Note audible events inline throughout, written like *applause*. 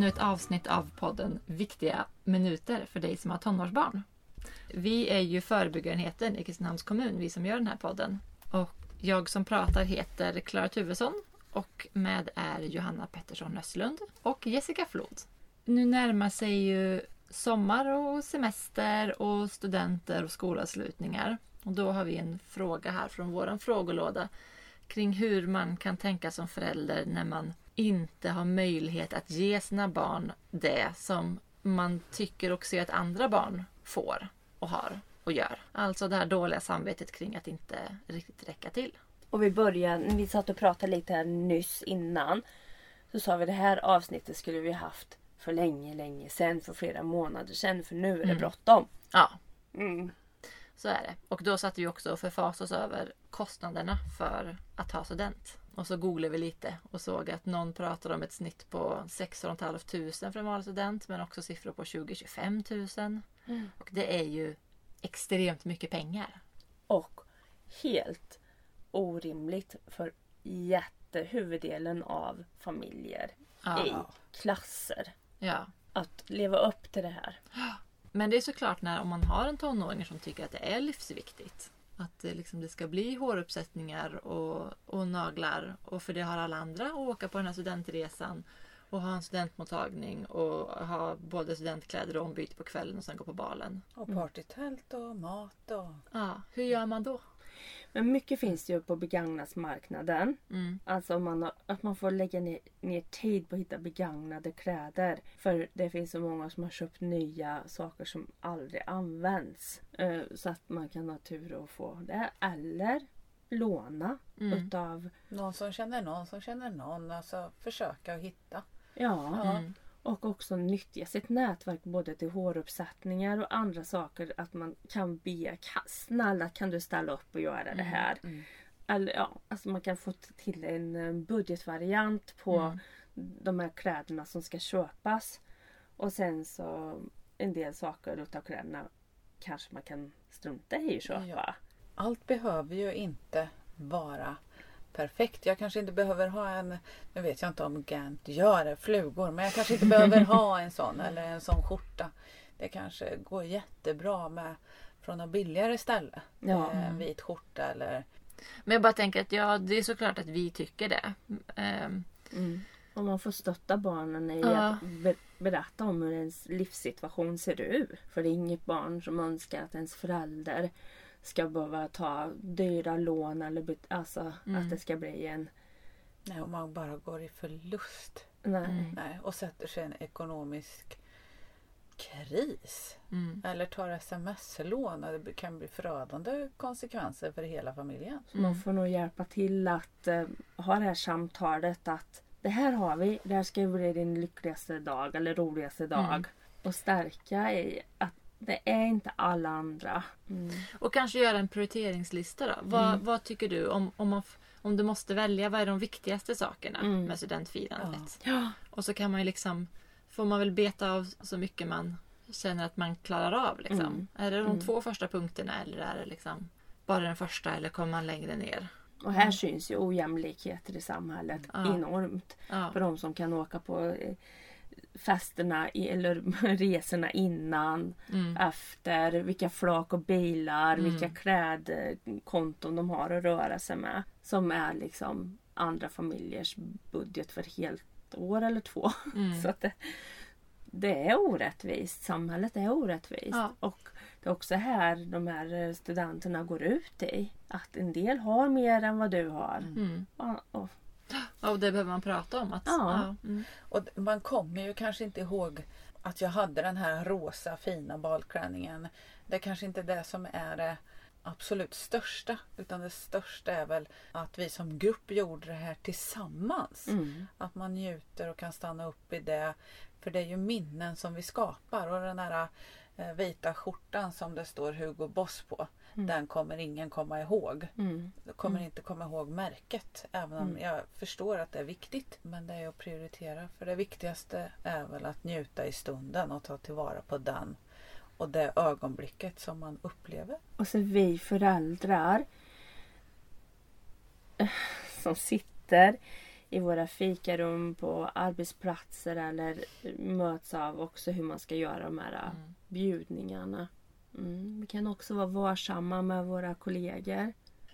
ännu ett avsnitt av podden Viktiga minuter för dig som har tonårsbarn. Vi är ju förebyggarenheten i Kristinehamns kommun, vi som gör den här podden. Och jag som pratar heter Klara Tuvesson och med är Johanna Pettersson Östlund och Jessica Flod. Nu närmar sig ju sommar och semester och studenter och skolavslutningar. Och då har vi en fråga här från vår frågelåda kring hur man kan tänka som förälder när man inte har möjlighet att ge sina barn det som man tycker och ser att andra barn får och har och gör. Alltså det här dåliga samvetet kring att inte riktigt räcka till. Och vi började, när vi satt och pratade lite här nyss innan. Så sa vi det här avsnittet skulle vi haft för länge, länge sedan. För flera månader sedan. För nu är det Mm. bråttom. Ja, Mm. Så är det. Och då satt vi också och förfasade oss över kostnaderna för att ta student. Och så googlade vi lite och såg att någon pratade om ett snitt på 16 500 för en vanlig student men också siffror på 20-25 000. Mm. Och det är ju extremt mycket pengar. Och helt orimligt för jättehuvuddelen av familjer Ja. i klasser. ja. Att leva upp till det här. Men det är såklart när om man har en tonåring som tycker att det är livsviktigt. Att det, liksom, det ska bli håruppsättningar och, och naglar. Och för det har alla andra att åka på den här studentresan. Och ha en studentmottagning och ha både studentkläder och ombyte på kvällen och sen gå på balen. Och partytält och mat och... Ja, hur gör man då? Men mycket finns det ju på begagnadsmarknaden. Mm. Alltså man har, att man får lägga ner, ner tid på att hitta begagnade kläder. För det finns så många som har köpt nya saker som aldrig används. Eh, Så att man kan ha tur att få det. Eller låna Mm. utav, Någon som känner någon som känner någon. Alltså försöka att hitta. ja. Mm. Och också nyttja sitt nätverk både till håruppsättningar och andra saker. Att man kan be, "Ka- snälla kan du ställa upp och göra det här. Mm. Eller ja, alltså man kan få till en eh, budgetvariant på Mm. de här kläderna som ska köpas. Och sen så en del saker utav kläderna kanske man kan strunta i att köpa. Ja. Allt behöver ju inte vara perfekt. Jag kanske inte behöver ha en, nu vet jag inte om Gant gör flugor, men jag kanske inte behöver ha en sån eller en sån skjorta. Det kanske går jättebra med från något billigare ställe. Ja. Eh, En vit skjorta eller Men jag bara tänker att ja, det är såklart att vi tycker det. Ehm, Mm. Och man får stötta barnen i Ja. att be- berätta om hur ens livssituation ser ut. För det är inget barn som önskar att ens förälder ska behöva ta dyra lån eller alltså Mm. att det ska bli en... nej, om man bara går i förlust. Nej. Mm. Nej, och sätter sig i en ekonomisk kris. mm. Eller tar sms-lån. och Det kan bli förödande konsekvenser för hela familjen. Så man får nog hjälpa till att eh, ha det här samtalet att det här har vi, det här ska bli din lyckligaste dag eller roligaste dag. Mm. Och stärka i att det är inte alla andra. Mm. Och kanske göra en prioriteringslista då. Vad, Mm. vad tycker du om, om, man, om du måste välja? Vad är de viktigaste sakerna Mm. med studentfirandet? Ja. Och så kan man ju liksom Får man väl beta av så mycket man känner att man klarar av. Liksom. Mm. Är det de Mm. två första punkterna eller är det liksom bara den första eller kommer man längre ner? Och här syns ju ojämlikheter i samhället Ja. enormt. Ja. För de som kan åka på eh, festerna i, eller *laughs* resorna innan, Mm. efter, vilka flak och bilar, Mm. vilka klädkonton de har att röra sig med. Som är liksom andra familjers budget för helt år eller två. Mm. *laughs* Så att det, det är orättvist. Samhället är orättvist. Ja. Och det är också här de här studenterna går ut i. Att en del har mer än vad du har. Mm. Och, och, Ja, Och det behöver man prata om. Att, Ja. mm. Och man kommer ju kanske inte ihåg att jag hade den här rosa fina balklänningen. Det är kanske inte det som är det absolut största. Utan det största är väl att vi som grupp gjorde det här tillsammans. mm. Att man njuter och kan stanna upp i det. För det är ju minnen som vi skapar. Och den här eh, vita skjortan som det står Hugo Boss på. Mm. Den kommer ingen komma ihåg. Mm. Kommer Mm. inte komma ihåg märket. Även om Mm. jag förstår att det är viktigt. Men det är att prioritera. För det viktigaste är väl att njuta i stunden och ta tillvara på den. Och det ögonblicket som man upplever. Och så vi föräldrar eh, som sitter i våra fikarum på arbetsplatser eller möts av också hur man ska göra de här Mm. bjudningarna. Mm. Vi kan också vara varsamma med våra kollegor.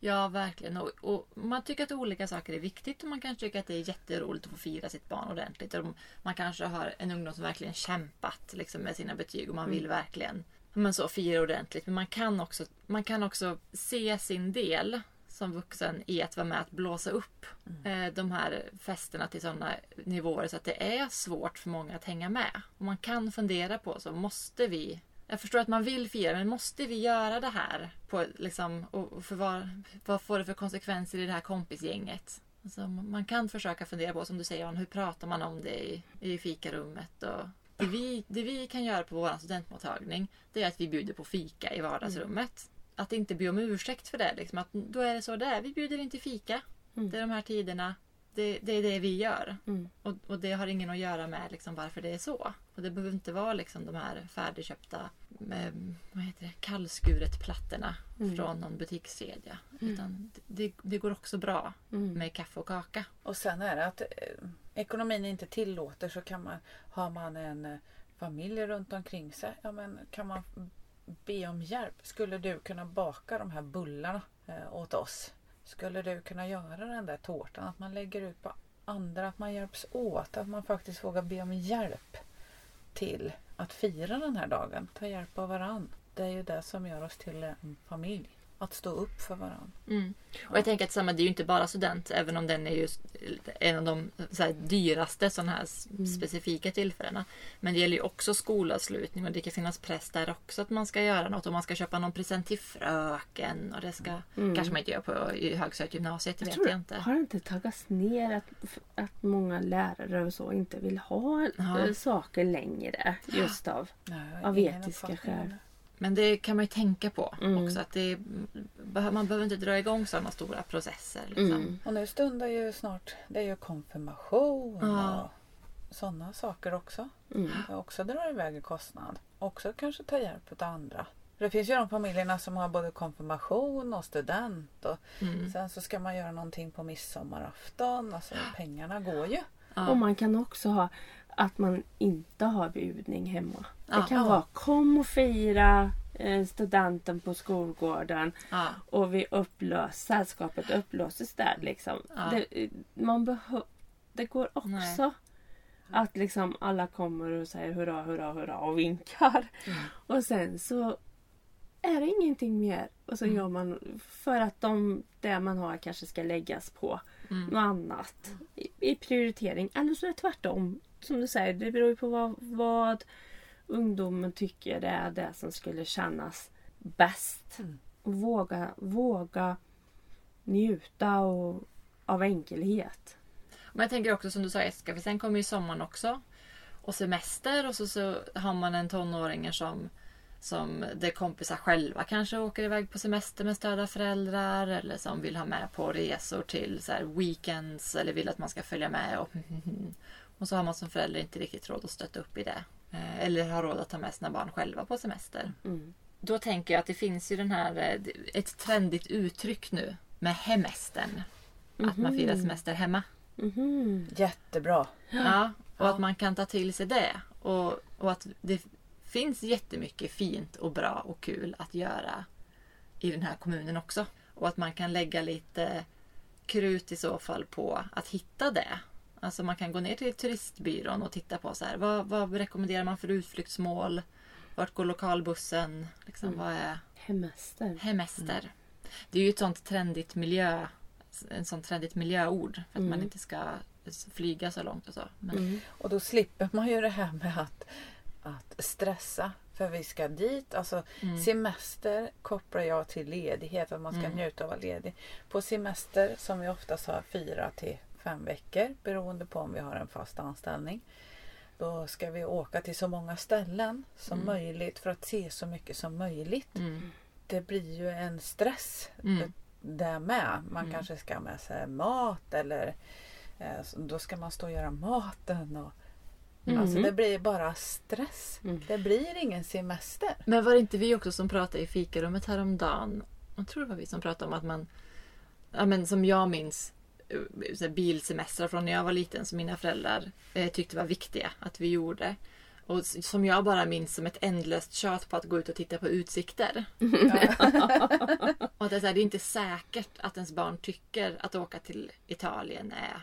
Ja, verkligen. Och, och man tycker att olika saker är viktigt och man kan tycka att det är jätteroligt att få fira sitt barn ordentligt. Och man kanske har en ungdom som verkligen kämpat liksom, med sina betyg och man vill verkligen men så, fira ordentligt. Men man kan, också, man kan också se sin del som vuxen i att vara med att blåsa upp eh, de här festerna till sådana nivåer så att det är svårt för många att hänga med. Och man kan fundera på så måste vi jag förstår att man vill fira, men måste vi göra det här? På, liksom, och för vad, vad får det för konsekvenser i det här kompisgänget? Alltså, man kan försöka fundera på, som du säger, hur pratar man om det i, i fikarummet? Och det, vi, det vi kan göra på vår studentmottagning, det är att vi bjuder på fika i vardagsrummet. Att inte be om ursäkt för det. Liksom, att då är det så det är. Vi bjuder inte fika. Mm. Det är de här tiderna. Det, det är det vi gör. Mm. Och, och det har ingen att göra med liksom varför det är så. Och det behöver inte vara liksom de här färdigköpta med, vad heter det, kallskuret plattorna Mm. från någon butikskedja. Utan det, det går också bra Mm. med kaffe och kaka. Och sen är det att eh, ekonomin inte tillåter så kan man, har man en eh, familj runt omkring sig, ja men kan man be om hjälp. Skulle du kunna baka de här bullarna eh, åt oss? Skulle du kunna göra den där tårtan? Att man lägger ut på andra, att man hjälps åt, att man faktiskt vågar be om hjälp till att fira den här dagen. Ta hjälp av varann. Det är ju det som gör oss till en familj. Att stå upp för varann. Mm. Och jag tänker att samma, det är ju inte bara student, även om den är just en av de här, dyraste sådana här s- specifika tillfällena. Men det gäller ju också skolavslutning och det kan finnas press där också att man ska göra något och man ska köpa någon present till fröken och det ska Mm. kanske man inte gör på i högstadiegymnasiet, det Jag vet tror, jag inte. Har det inte taggats ner att, att många lärare och så inte vill ha Ja. saker längre just av har Av etiska om skäl. Men det kan man ju tänka på Mm. också att det, är- man behöver inte dra igång sådana stora processer. Liksom. Mm. Och nu stundar ju snart, det är ju konfirmation Ja. och sådana saker också. Mm. Det också drar iväg i kostnad. Också kanske ta hjälp av andra. För det finns ju de familjerna som har både konfirmation och student. Och Mm. Sen så ska man göra någonting på midsommarafton. Alltså pengarna går ju. Ja. Och man kan också ha att man inte har bjudning hemma. Det kan vara kom och fira eh, studenten på skolgården och vi upplös, sällskapet upplöses där liksom. Det, man behö, det går också Nej. att liksom alla kommer och säger hurra, hurra, hurra och vinkar. Mm. Och sen så är det ingenting mer. Och så Mm. gör man för att de, det man har kanske ska läggas på Mm. något annat i, i prioritering. Eller så är det tvärtom. Som du säger, det beror ju på vad, vad ungdomen tycker det är det som skulle kännas bäst. Mm. Våga, våga njuta och, av enkelhet. Men jag tänker också som du sa Jessica, för sen kommer ju sommaren också. Och semester och så, så har man en tonåring som, som där kompisar själva kanske åker iväg på semester med stöd av föräldrar. Eller som vill ha med på resor till så weekends eller vill att man ska följa med. Och, *laughs* och så har man som förälder inte riktigt råd att stötta upp i det. Eh, Eller har råd att ta med sina barn själva på semester. Mm. Då tänker jag att det finns ju den här, eh, ett trendigt uttryck nu med hemestern. Att man firar semester hemma. Mhm. Jättebra. Ja, och Ja. att man kan ta till sig det. Och, och att det finns jättemycket fint och bra och kul att göra i den här kommunen också. Och att man kan lägga lite krut i så fall på att hitta det. Alltså man kan gå ner till turistbyrån och titta på så här, vad, vad rekommenderar man för utflyktsmål? Vart går lokalbussen? Liksom, Vad är Hemester. hemester? Det är ju ett sånt trendigt miljö, en sånt trendigt miljöord för att man Mm. inte ska flyga så långt och så. Men, Mm. Och då slipper man ju det här med att, att stressa. För vi ska dit. Alltså Mm. semester kopplar jag till ledighet. Att man ska Mm. njuta av att vara ledig. På semester som vi oftast har fyra till fem veckor. Beroende på om vi har en fast anställning. Då ska vi åka till så många ställen som Mm. möjligt för att se så mycket som möjligt. Mm. Det blir ju en stress Mm. där med. Man Mm. kanske ska ha med sig mat eller eh, då ska man stå och göra maten. Och, Mm. Alltså det blir bara stress. Mm. Det blir ingen semester. Men var det inte vi också som pratade i fikarummet häromdagen? Jag tror det var vi som pratade om att man, ja men som jag minns, eh, bilsemestrar från när jag var liten som mina föräldrar eh, tyckte var viktiga att vi gjorde. Och som jag bara minns som ett ändlöst tjat på att gå ut och titta på utsikter. *laughs* och att det, är här, det är inte säkert att ens barn tycker att åka till Italien är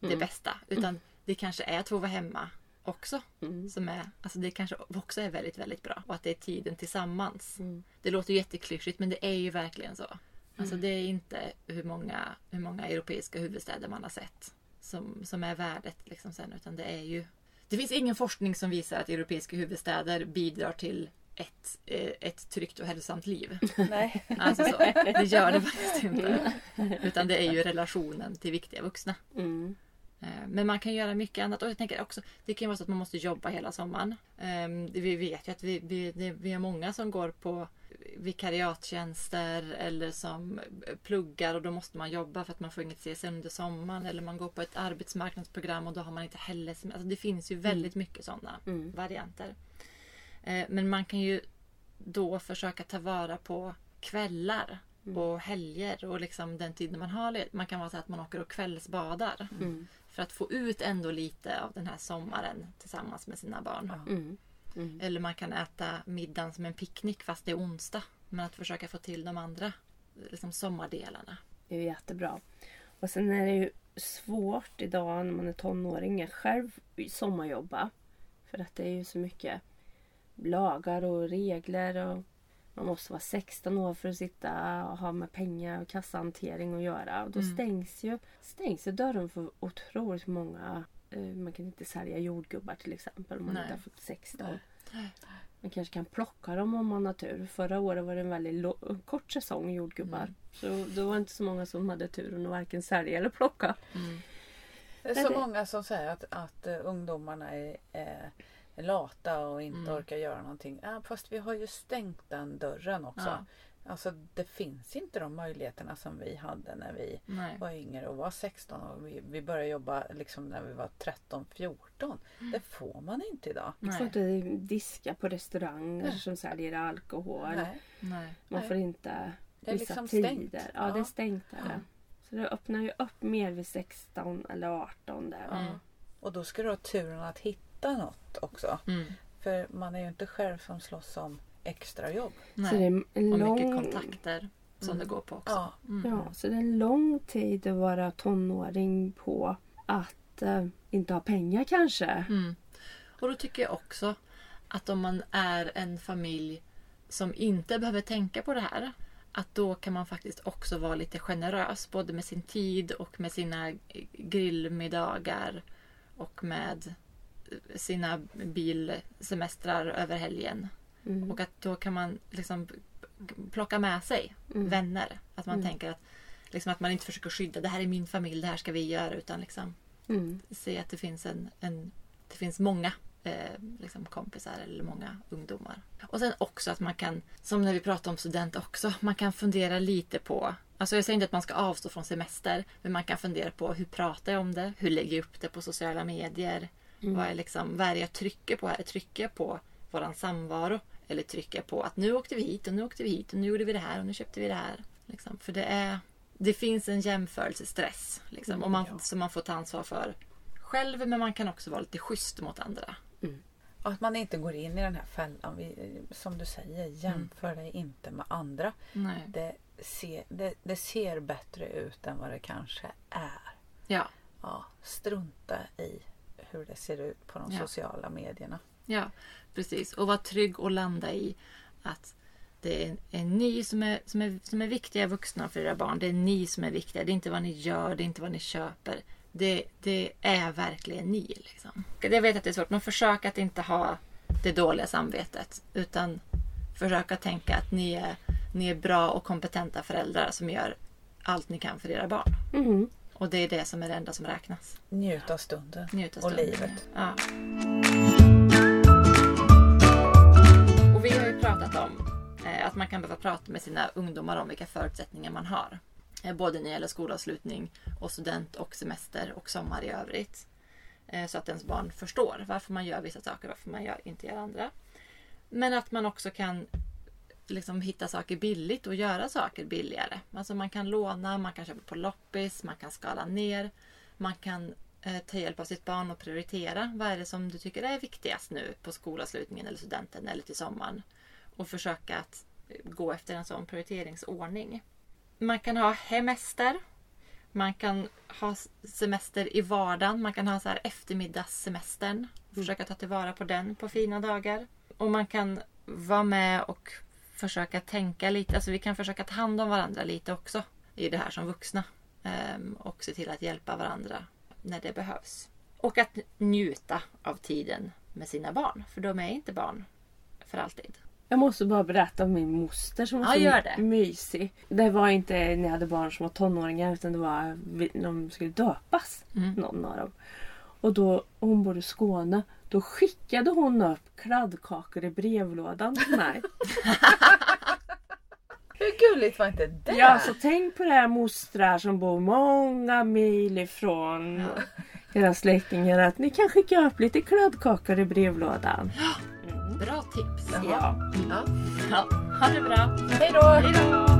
det bästa. Utan det kanske är att få vara hemma också. Som är, alltså det kanske också är väldigt, väldigt bra. Och att det är tiden tillsammans. Det låter jätteklyschigt men det är ju verkligen så. Alltså det är inte hur många, hur många europeiska huvudstäder man har sett som, som är värdet liksom sen. Utan det är ju... Det finns ingen forskning som visar att europeiska huvudstäder bidrar till ett, eh, ett tryggt och hälsosamt liv. *laughs* Nej. Alltså så. Det gör det faktiskt inte. Utan det är ju relationen till viktiga vuxna. Mm. Eh, Men man kan göra mycket annat. Och jag tänker också, det kan vara så att man måste jobba hela sommaren. Ehm, Vi vet ju att vi, vi, det, vi har många som går på vikariattjänster eller som pluggar och då måste man jobba för att man får inget CSN under sommaren. Eller man går på ett arbetsmarknadsprogram och då har man inte heller alltså Det finns ju väldigt mycket sådana Mm. varianter. Eh, Men man kan ju då försöka ta vara på kvällar och helger och liksom den tiden man har led- Man kan vara så att man åker och kvällsbadar. Mm. För att få ut ändå lite av den här sommaren tillsammans med sina barn. Mm. Mm. Eller man kan äta middagen som en picknick fast det är onsdag. Men att försöka få till de andra liksom sommardelarna. Det är jättebra. Och sen är det ju svårt idag när man är tonåring att själv sommarjobba. För att det är ju så mycket lagar och regler och man måste vara 16 år för att sitta och ha med pengar och kassahantering att göra. Och då Mm. stängs ju, stängs ju dörren för otroligt många. Eh, Man kan inte sälja jordgubbar till exempel om man Nej. inte har fått 16. Nej. Man kanske kan plocka dem om man har tur. Förra året var det en väldigt kort säsong jordgubbar. Mm. Så då var det inte så många som hade turen att varken sälja eller plocka. Mm. Det är så det- många som säger att, att eh, ungdomarna är, är lata och inte Mm. orkar göra någonting. Ja, fast vi har ju stängt den dörren också. Ja. Alltså det finns inte de möjligheterna som vi hade när vi Nej. var yngre och var 16 och vi, vi började jobba liksom när vi var 13-14. Det får man inte idag. Man får inte diska på restauranger Nej. som säljer alkohol. Nej. Man Nej. får inte Det är vissa liksom tider. stängt. Ja, det är Ja. stängt. Är Ja. det. Så det öppnar ju upp mer vid 16 eller 18 där. Ja. Mm. Och då ska du ha turen att hitta något också. Mm. För man är ju inte själv som slåss om extrajobb. Så Nej. det är en Och lång... mycket kontakter som Mm. det går på också. Ja. Mm. Ja, så det är en lång tid att vara tonåring på att eh, inte ha pengar kanske. Mm. Och då tycker jag också att om man är en familj som inte behöver tänka på det här. Att då kan man faktiskt också vara lite generös både med sin tid och med sina grillmiddagar och med sina bilsemestrar över helgen. Mm. Och att då kan man liksom plocka med sig Mm. vänner. Att man Mm. tänker att, liksom att man inte försöker skydda det här är min familj, det här ska vi göra. Utan liksom Mm. se att det finns, en, en, det finns många eh, liksom kompisar eller många ungdomar. Och sen också att man kan, som när vi pratar om student också, man kan fundera lite på Alltså jag säger inte att man ska avstå från semester, men man kan fundera på hur pratar jag om det? Hur lägger jag upp det på sociala medier? Mm. Vad, är liksom, vad är det jag trycker på här? Trycker jag på våran samvaro? Eller trycker jag på att nu åkte vi hit och nu åkte vi hit och nu gjorde vi det här och nu köpte vi det här? Liksom. För det är det finns en jämförelsestress liksom, och man, ja. som man får ta ansvar för själv men man kan också vara lite schysst mot andra. Och att man inte går in i den här fällan. Vi, som du säger, jämför dig inte med andra. Det ser, det, det ser bättre ut än vad det kanske är. Ja, Ja, strunta i hur det ser ut på de Ja. sociala medierna. Ja, precis. Och vara trygg och landa i att det är, är ni som är, som, är, som är viktiga vuxna för era barn. Det är ni som är viktiga. Det är inte vad ni gör, det är inte vad ni köper. Det, det är verkligen ni. Liksom. Jag vet att det är svårt, men försök att inte ha det dåliga samvetet. Utan försök att tänka att ni är, ni är bra och kompetenta föräldrar som gör allt ni kan för era barn. Mm. Och det är det som är det enda som räknas. Njut av stunden. Njut av Och stunden. livet. Ja. Man kan behöva prata med sina ungdomar om vilka förutsättningar man har. Eh, både när det gäller skolavslutning och student och semester och sommar i övrigt. Eh, så att ens barn förstår varför man gör vissa saker och varför man gör, inte gör andra. Men att man också kan liksom hitta saker billigt och göra saker billigare. Alltså man kan låna, man kan köpa på loppis, man kan skala ner. Man kan eh, ta hjälp av sitt barn och prioritera. Vad är det som du tycker är viktigast nu på skolavslutningen eller studenten eller till sommaren? Och försöka att gå efter en sån prioriteringsordning. Man kan ha hemester. Man kan ha semester i vardagen. Man kan ha så här eftermiddagssemestern. Försöka ta tillvara på den på fina dagar. Och man kan vara med och försöka tänka lite. Alltså vi kan försöka ta hand om varandra lite också i det här som vuxna. Ehm, och se till att hjälpa varandra när det behövs. Och att njuta av tiden med sina barn. För de är inte barn för alltid. Jag måste bara berätta om min moster som var så gör det. mysig. Det var inte när jag hade barn som var tonåringar utan det var när de skulle döpas. Mm. Någon av dem. Och då, hon bodde i Skåne. Då skickade hon upp kladdkakor i brevlådan till mig. *laughs* Hur gulligt var inte det? ja, så tänk på det här mostrar som bor många mil ifrån era släktingar. Att ni kan skicka upp lite kladdkakor i brevlådan. Bra tips! Ja. Ja. Ja, ha det bra! Hej då!